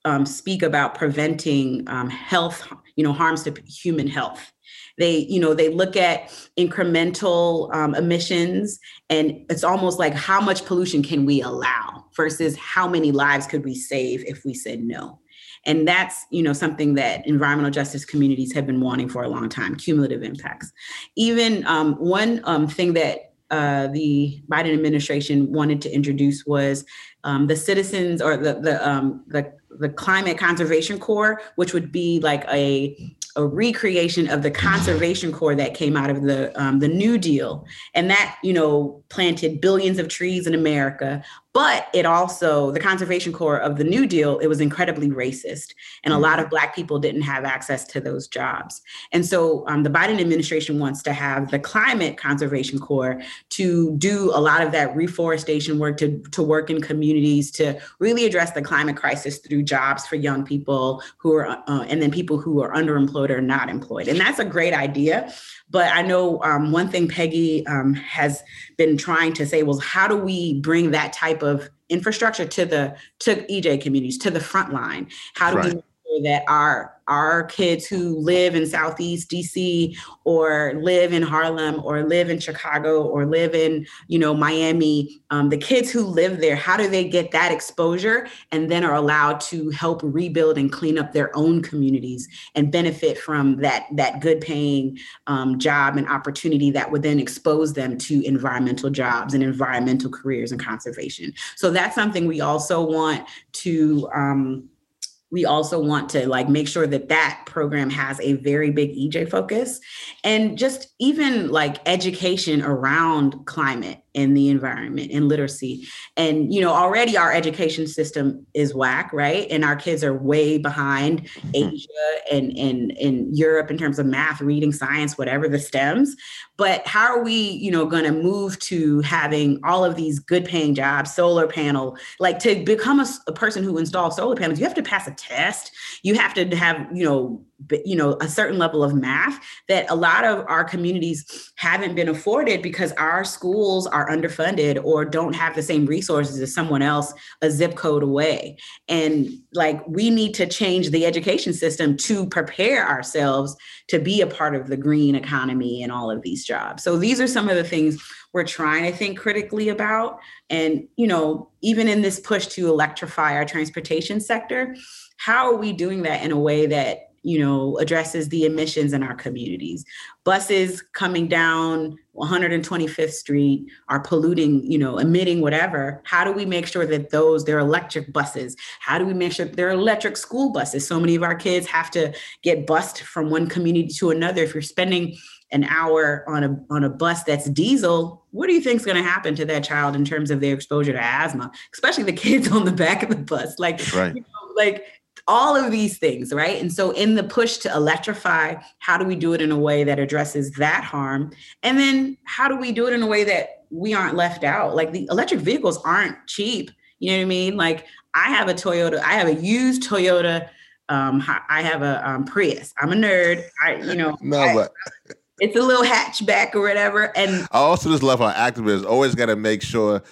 um, speak about preventing um, health, you know, harms to human health. They, you know, they look at incremental um, emissions, and it's almost like how much pollution can we allow versus how many lives could we save if we said no. And that's, you know, something that environmental justice communities have been wanting for a long time, cumulative impacts. Even um, one um, thing that uh, the Biden administration wanted to introduce was um, the citizens or the the um, the the climate conservation corps, which would be like a a recreation of the conservation corps that came out of the um, the New Deal, and that you know planted billions of trees in America. But it also the conservation corps of the New Deal it was incredibly racist, and a lot of Black people didn't have access to those jobs. And so um, the Biden administration wants to have the climate conservation corps to do a lot of that reforestation work to to work in communities to really address the climate crisis through jobs for young people who are uh, and then people who are underemployed or not employed. And that's a great idea. But I know um, one thing Peggy um, has been trying to say was how do we bring that type of infrastructure to the to EJ communities, to the front line? How do right. we that our our kids who live in southeast dc or live in harlem or live in chicago or live in you know miami um, the kids who live there how do they get that exposure and then are allowed to help rebuild and clean up their own communities and benefit from that that good paying um, job and opportunity that would then expose them to environmental jobs and environmental careers and conservation? So that's something we also want to um, we also want to like make sure that that program has a very big EJ focus and just even like education around climate and the environment and literacy. And you know, already our education system is whack, right? And our kids are way behind mm-hmm. Asia and and in Europe in terms of math, reading, science, whatever the STEMs. But how are we, you know, going to move to having all of these good paying jobs, solar panel, like to become a, a person who installs solar panels, you have to pass a test. You have to have, you know, you know a certain level of math that a lot of our communities haven't been afforded because our schools are underfunded or don't have the same resources as someone else a zip code away. And like we need to change the education system to prepare ourselves to be a part of the green economy and all of these jobs. So these are some of the things we're trying to think critically about. And you know even in this push to electrify our transportation sector how are we doing that in a way that you know, addresses the emissions in our communities. Buses coming down 125th Street are polluting, you know, emitting whatever. How do we make sure that those, they're electric buses? How do we make sure they're electric school buses? So many of our kids have to get bused from one community to another. If you're spending an hour on a on a bus that's diesel, what do you think is going to happen to that child in terms of their exposure to asthma, especially the kids on the back of the bus? Like, right. you know, like all of these things, right? And so, in the push to electrify, how do we do it in a way that addresses that harm? And then, how do we do it in a way that we aren't left out? Like, the electric vehicles aren't cheap. You know what I mean? Like, I have a Toyota, I have a used Toyota. Um, I have a um, Prius. I'm a nerd. I, you know, no, but it's a little hatchback or whatever. And I also just love how activists always got to make sure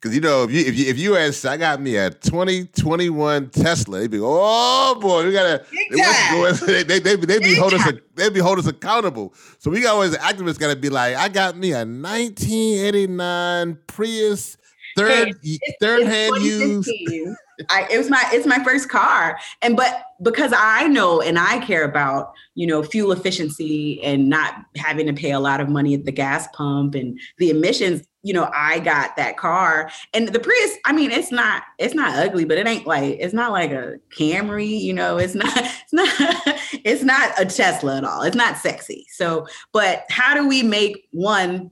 Cause you know if you if you if you ask, I got me a 2021 Tesla, they'd be oh boy, we gotta they they, they, they be hold us they be hold us accountable. So we got always activists gotta be like, I got me a 1989 Prius third hey, third hand used. I, it was my it's my first car and but because i know and i care about you know fuel efficiency and not having to pay a lot of money at the gas pump and the emissions you know, I got that car and the Prius, I mean, it's not, it's not ugly, but it ain't like, it's not like a Camry, you know, it's not, it's not, it's not a Tesla at all. It's not sexy. So, but how do we make one,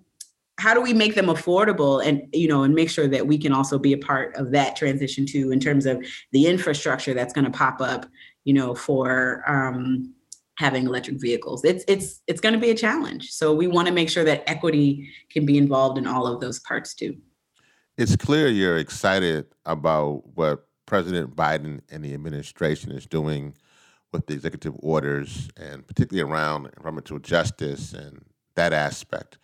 how do we make them affordable and, you know, and make sure that we can also be a part of that transition too, in terms of the infrastructure that's going to pop up, you know, for, um, having electric vehicles. It's it's it's going to be a challenge. So we want to make sure that equity can be involved in all of those parts too. It's clear you're excited about what President Biden and the administration is doing with the executive orders, and particularly around environmental justice and that aspect.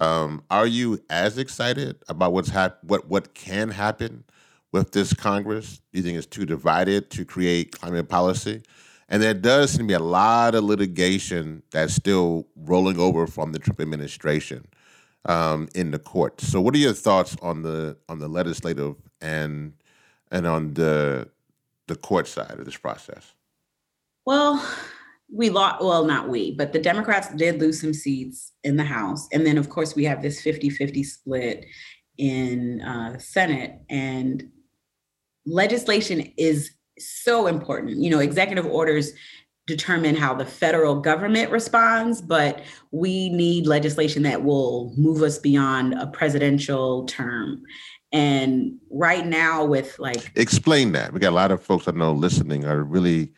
Um, are you as excited about what's hap- what what can happen with this Congress? Do you think it's too divided to create climate policy? And there does seem to be a lot of litigation that's still rolling over from the Trump administration um, in the court. So, what are your thoughts on the on the legislative and and on the the court side of this process? Well, we lost, well, not we, but the Democrats did lose some seats in the House. And then, of course, we have this 50 50 split in uh, Senate. And legislation is so important. You know, executive orders determine how the federal government responds, but we need legislation that will move us beyond a presidential term. And right now, with like, explain that. We got a lot of folks I know listening are really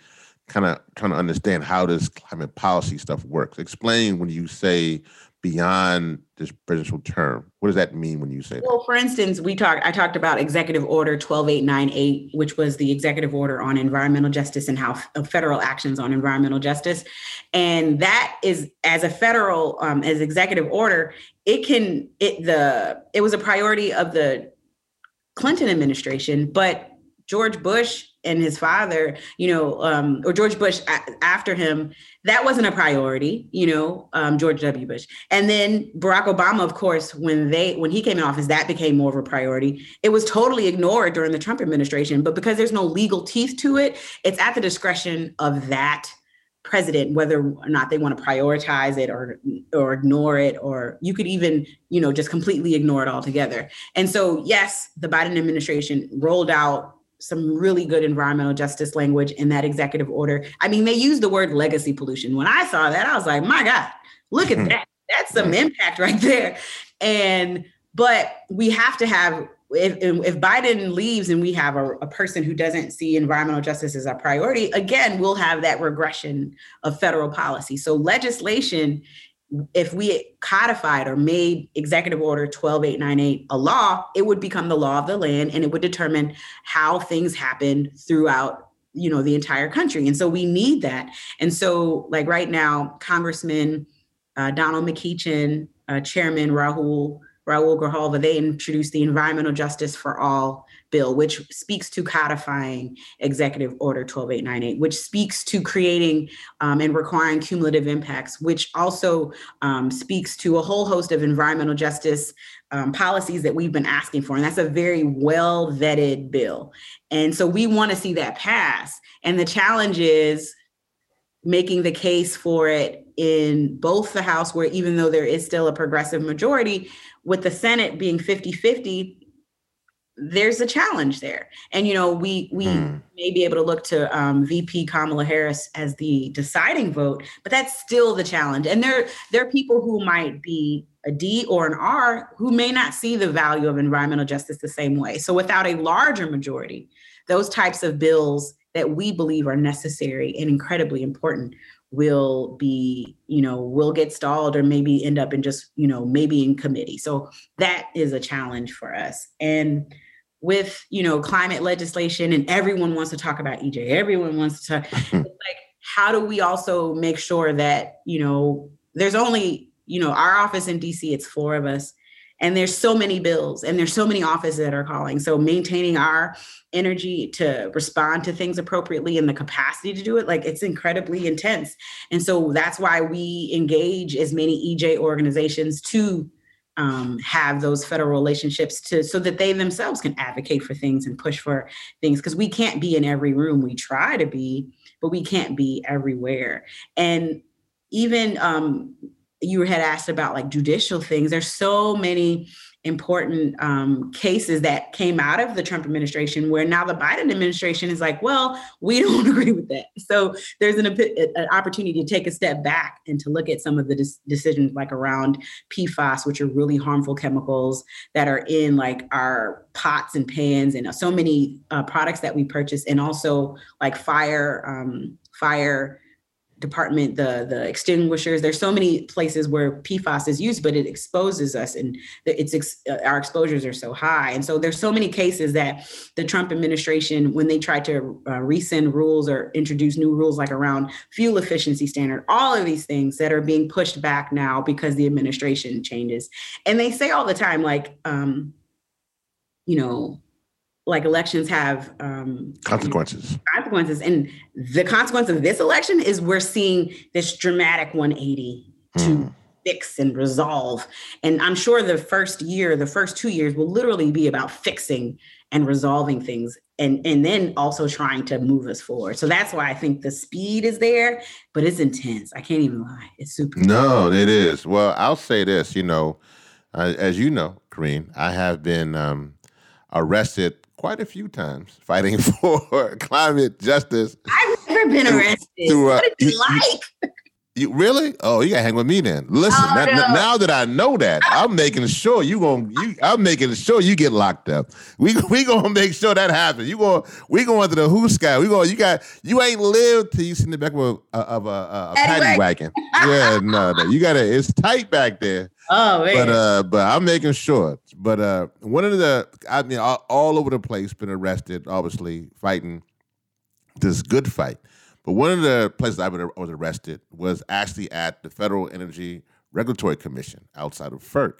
kind of trying to understand how this climate policy stuff works. Explain when you say beyond this presidential term. What does that mean when you say that? Well, for instance, we talked I talked about Executive Order 12898, which was the executive order on environmental justice and how f- federal actions on environmental justice. And that is as a federal um, as executive order, it can it the it was a priority of the Clinton administration, but George Bush and his father, you know, um, or George Bush a- after him, that wasn't a priority, you know, um, George W. Bush. And then Barack Obama, of course, when they when he came in office, that became more of a priority. It was totally ignored during the Trump administration, but because there's no legal teeth to it, it's at the discretion of that president whether or not they want to prioritize it or or ignore it or you could even you know just completely ignore it altogether and so yes the biden administration rolled out some really good environmental justice language in that executive order. I mean, they use the word legacy pollution. When I saw that, I was like, my God, look at that. That's some impact right there. And, but we have to have, if, if Biden leaves and we have a, a person who doesn't see environmental justice as a priority, again, we'll have that regression of federal policy. So legislation if we codified or made executive order 12898 a law it would become the law of the land and it would determine how things happen throughout you know the entire country. And so we need that. And so like right now congressman uh, donald mceachin uh, chairman rahul Raul Grijalva, they introduced the Environmental Justice for All bill, which speaks to codifying Executive Order 12898, which speaks to creating um, and requiring cumulative impacts, which also um, speaks to a whole host of environmental justice um, policies that we've been asking for. And that's a very well vetted bill. And so we want to see that pass. And the challenge is making the case for it in both the House, where even though there is still a progressive majority, with the Senate being 50 50, there's a challenge there. And, you know, we, we hmm. may be able to look to um, VP Kamala Harris as the deciding vote, but that's still the challenge. And there, there are people who might be a D or an R who may not see the value of environmental justice the same way. So without a larger majority, those types of bills that we believe are necessary and incredibly important will be you know will get stalled or maybe end up in just you know maybe in committee so that is a challenge for us and with you know climate legislation and everyone wants to talk about ej everyone wants to like how do we also make sure that you know there's only you know our office in dc it's four of us and there's so many bills and there's so many offices that are calling. So maintaining our energy to respond to things appropriately and the capacity to do it like it's incredibly intense. And so that's why we engage as many ej organizations to um, have those federal relationships to so that they themselves can advocate for things and push for things because we can't be in every room we try to be but we can't be everywhere and even um, you had asked about like judicial things. There's so many important um, cases that came out of the Trump administration where now the Biden administration is like, well, we don't agree with that. So there's an, an opportunity to take a step back and to look at some of the decisions like around PFAS, which are really harmful chemicals that are in like our pots and pans and so many uh, products that we purchase, and also like fire, um, fire department, the the extinguishers. There's so many places where PFAS is used, but it exposes us, and it's ex- uh, our exposures are so high. And so there's so many cases that the Trump administration, when they tried to uh, rescind rules or introduce new rules like around fuel efficiency standard, all of these things that are being pushed back now because the administration changes. And they say all the time, like, um, you know, like elections have um, consequences. Consequences, and the consequence of this election is we're seeing this dramatic 180 to hmm. fix and resolve. And I'm sure the first year, the first two years, will literally be about fixing and resolving things, and and then also trying to move us forward. So that's why I think the speed is there, but it's intense. I can't even lie. It's super. No, it is. Well, I'll say this. You know, uh, as you know, Kerene, I have been. Um, arrested quite a few times fighting for climate justice. I've never been arrested. To, uh, what is it like? You really? Oh, you gotta hang with me then. Listen, oh, now, no. now, that I know that, I'm making sure you going you. I'm making sure you get locked up. We we gonna make sure that happens. You go. We going to the who sky. We going. You got. You ain't lived till you see the back of a of a, a, a paddy wagon. yeah, no, no. You gotta. It's tight back there. Oh man. But uh, but I'm making sure. But uh, one of the I mean, all, all over the place, been arrested, obviously fighting this good fight. But one of the places I was arrested was actually at the Federal Energy Regulatory Commission outside of FERC.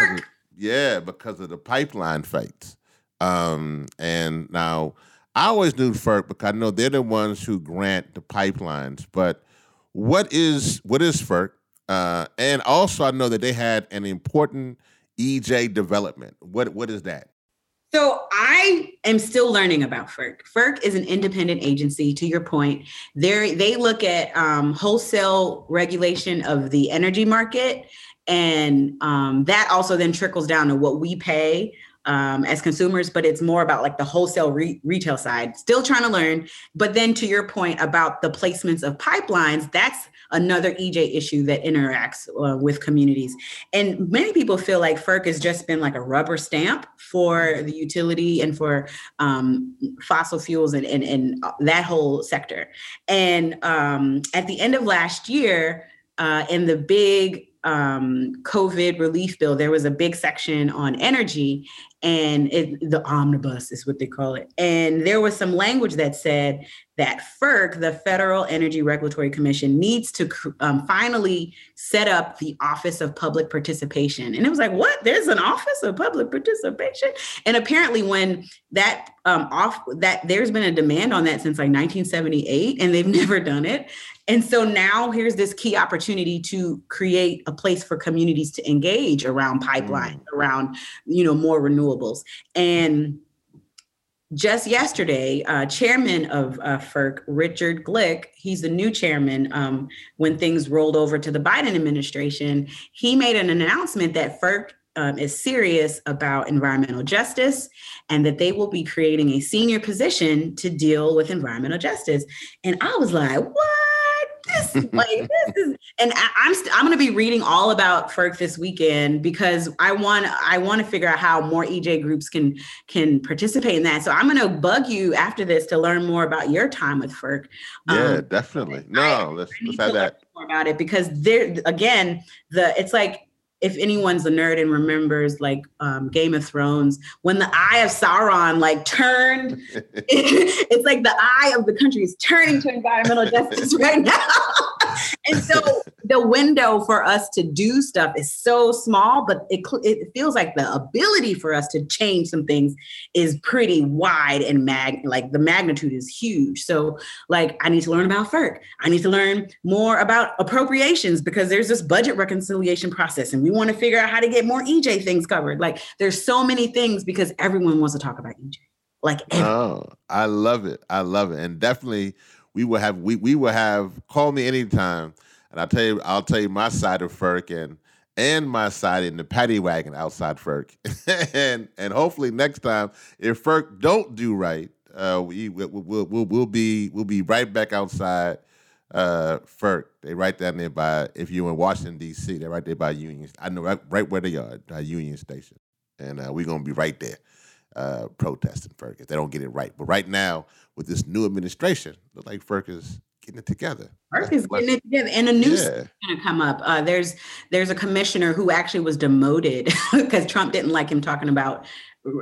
FERC! yeah, because of the pipeline fights. Um, and now I always knew FERC because I know they're the ones who grant the pipelines. But what is what is FERC? Uh, and also I know that they had an important EJ development. What what is that? So I am still learning about FERC. FERC is an independent agency. To your point, they they look at um, wholesale regulation of the energy market, and um, that also then trickles down to what we pay um, as consumers, but it's more about like the wholesale re- retail side. Still trying to learn. But then to your point about the placements of pipelines, that's another EJ issue that interacts uh, with communities. And many people feel like FERC has just been like a rubber stamp for the utility and for um, fossil fuels and, and, and that whole sector. And um, at the end of last year, uh, in the big um, COVID relief bill, there was a big section on energy, and it, the omnibus is what they call it. And there was some language that said that FERC, the Federal Energy Regulatory Commission, needs to um, finally set up the Office of Public Participation. And it was like, what? There's an Office of Public Participation? And apparently, when that um, off that there's been a demand on that since like 1978, and they've never done it. And so now here's this key opportunity to create a place for communities to engage around pipeline, mm. around you know more renewables. And just yesterday, uh, chairman of uh, FERC, Richard Glick, he's the new chairman um, when things rolled over to the Biden administration, he made an announcement that FERC um, is serious about environmental justice and that they will be creating a senior position to deal with environmental justice. And I was like, what? Like this is and I, am st- i'm going to be reading all about FERC this weekend because i want i want to figure out how more ej groups can can participate in that. So i'm going to bug you after this to learn more about your time with FERC yeah um, definitely. No I, let's, let's have that. more about it because there again the it's like if anyone's a nerd and remembers like um, Game of Thrones, when the eye of Sauron like turned, it's like the eye of the country is turning to environmental justice right now. And so the window for us to do stuff is so small, but it, it feels like the ability for us to change some things is pretty wide and mag like the magnitude is huge. So like I need to learn about FERC. I need to learn more about appropriations because there's this budget reconciliation process and we want to figure out how to get more EJ things covered. Like there's so many things because everyone wants to talk about EJ. Like everyone. oh, I love it. I love it. And definitely we will have we we will have call me anytime and I'll tell you, I'll tell you my side of FERC and and my side in the paddy wagon outside FERC. and and hopefully next time, if FERC don't do right, uh, we we'll, we'll, we'll, be we'll be right back outside uh, FERC. They right down there by if you're in Washington D.C. They're right there by Union. I know right, right where they are, uh, Union Station, and uh, we're gonna be right there uh, protesting FERC if they don't get it right. But right now, with this new administration, look like FERC is getting it together. FERC is getting it together, and a new yeah. going to come up. Uh, there's there's a commissioner who actually was demoted because Trump didn't like him talking about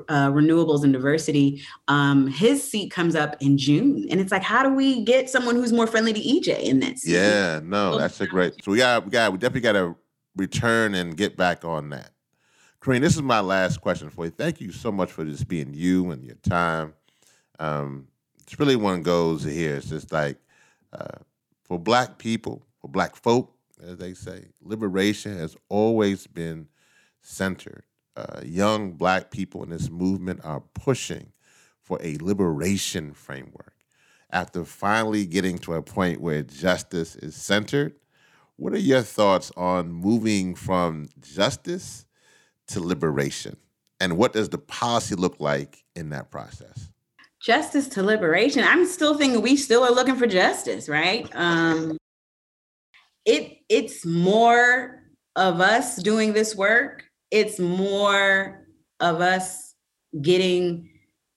uh, renewables and diversity. Um, his seat comes up in June, and it's like, how do we get someone who's more friendly to EJ in this? Yeah, no, that's a great. So we got we got we definitely got to return and get back on that. Kerene, this is my last question for you. Thank you so much for just being you and your time. Um, it's really one goes here. It's just like uh, for black people, for black folk, as they say, liberation has always been centered. Uh, young black people in this movement are pushing for a liberation framework. After finally getting to a point where justice is centered, what are your thoughts on moving from justice to liberation? And what does the policy look like in that process? Justice to liberation. I'm still thinking we still are looking for justice, right? Um, it it's more of us doing this work. It's more of us getting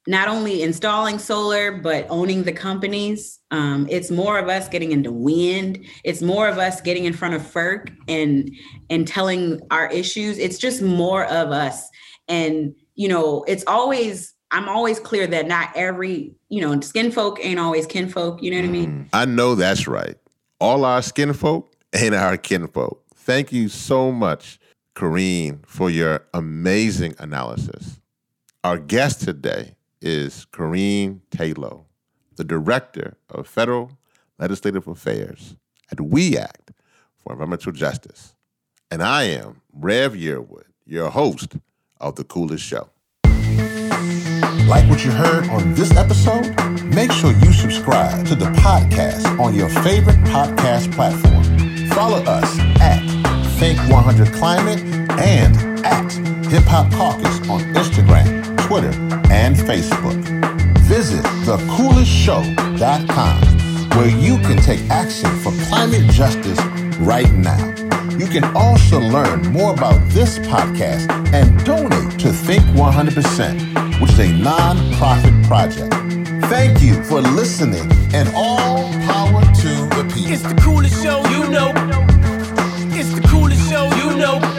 not only installing solar but owning the companies um, it's more of us getting into wind it's more of us getting in front of FERC and and telling our issues it's just more of us and you know it's always i'm always clear that not every you know skin folk ain't always kin folk. you know what i mean mm, i know that's right all our skin folk ain't our kin folk. thank you so much Kerene, for your amazing analysis our guest today is Kerene Tayloe, the Director of Federal Legislative Affairs at We Act for Environmental Justice. And I am Rev Yearwood, your host of The Coolest Show. Like what you heard on this episode? Make sure you subscribe to the podcast on your favorite podcast platform. Follow us at Think 100 Climate and at Hip Hop Caucus on Instagram Twitter, and Facebook. Visit thecoolestshow.com where you can take action for climate justice right now. You can also learn more about this podcast and donate to Think 100%, which is a non-profit project. Thank you for listening and all power to the people. It's the coolest show you know. It's the coolest show you know.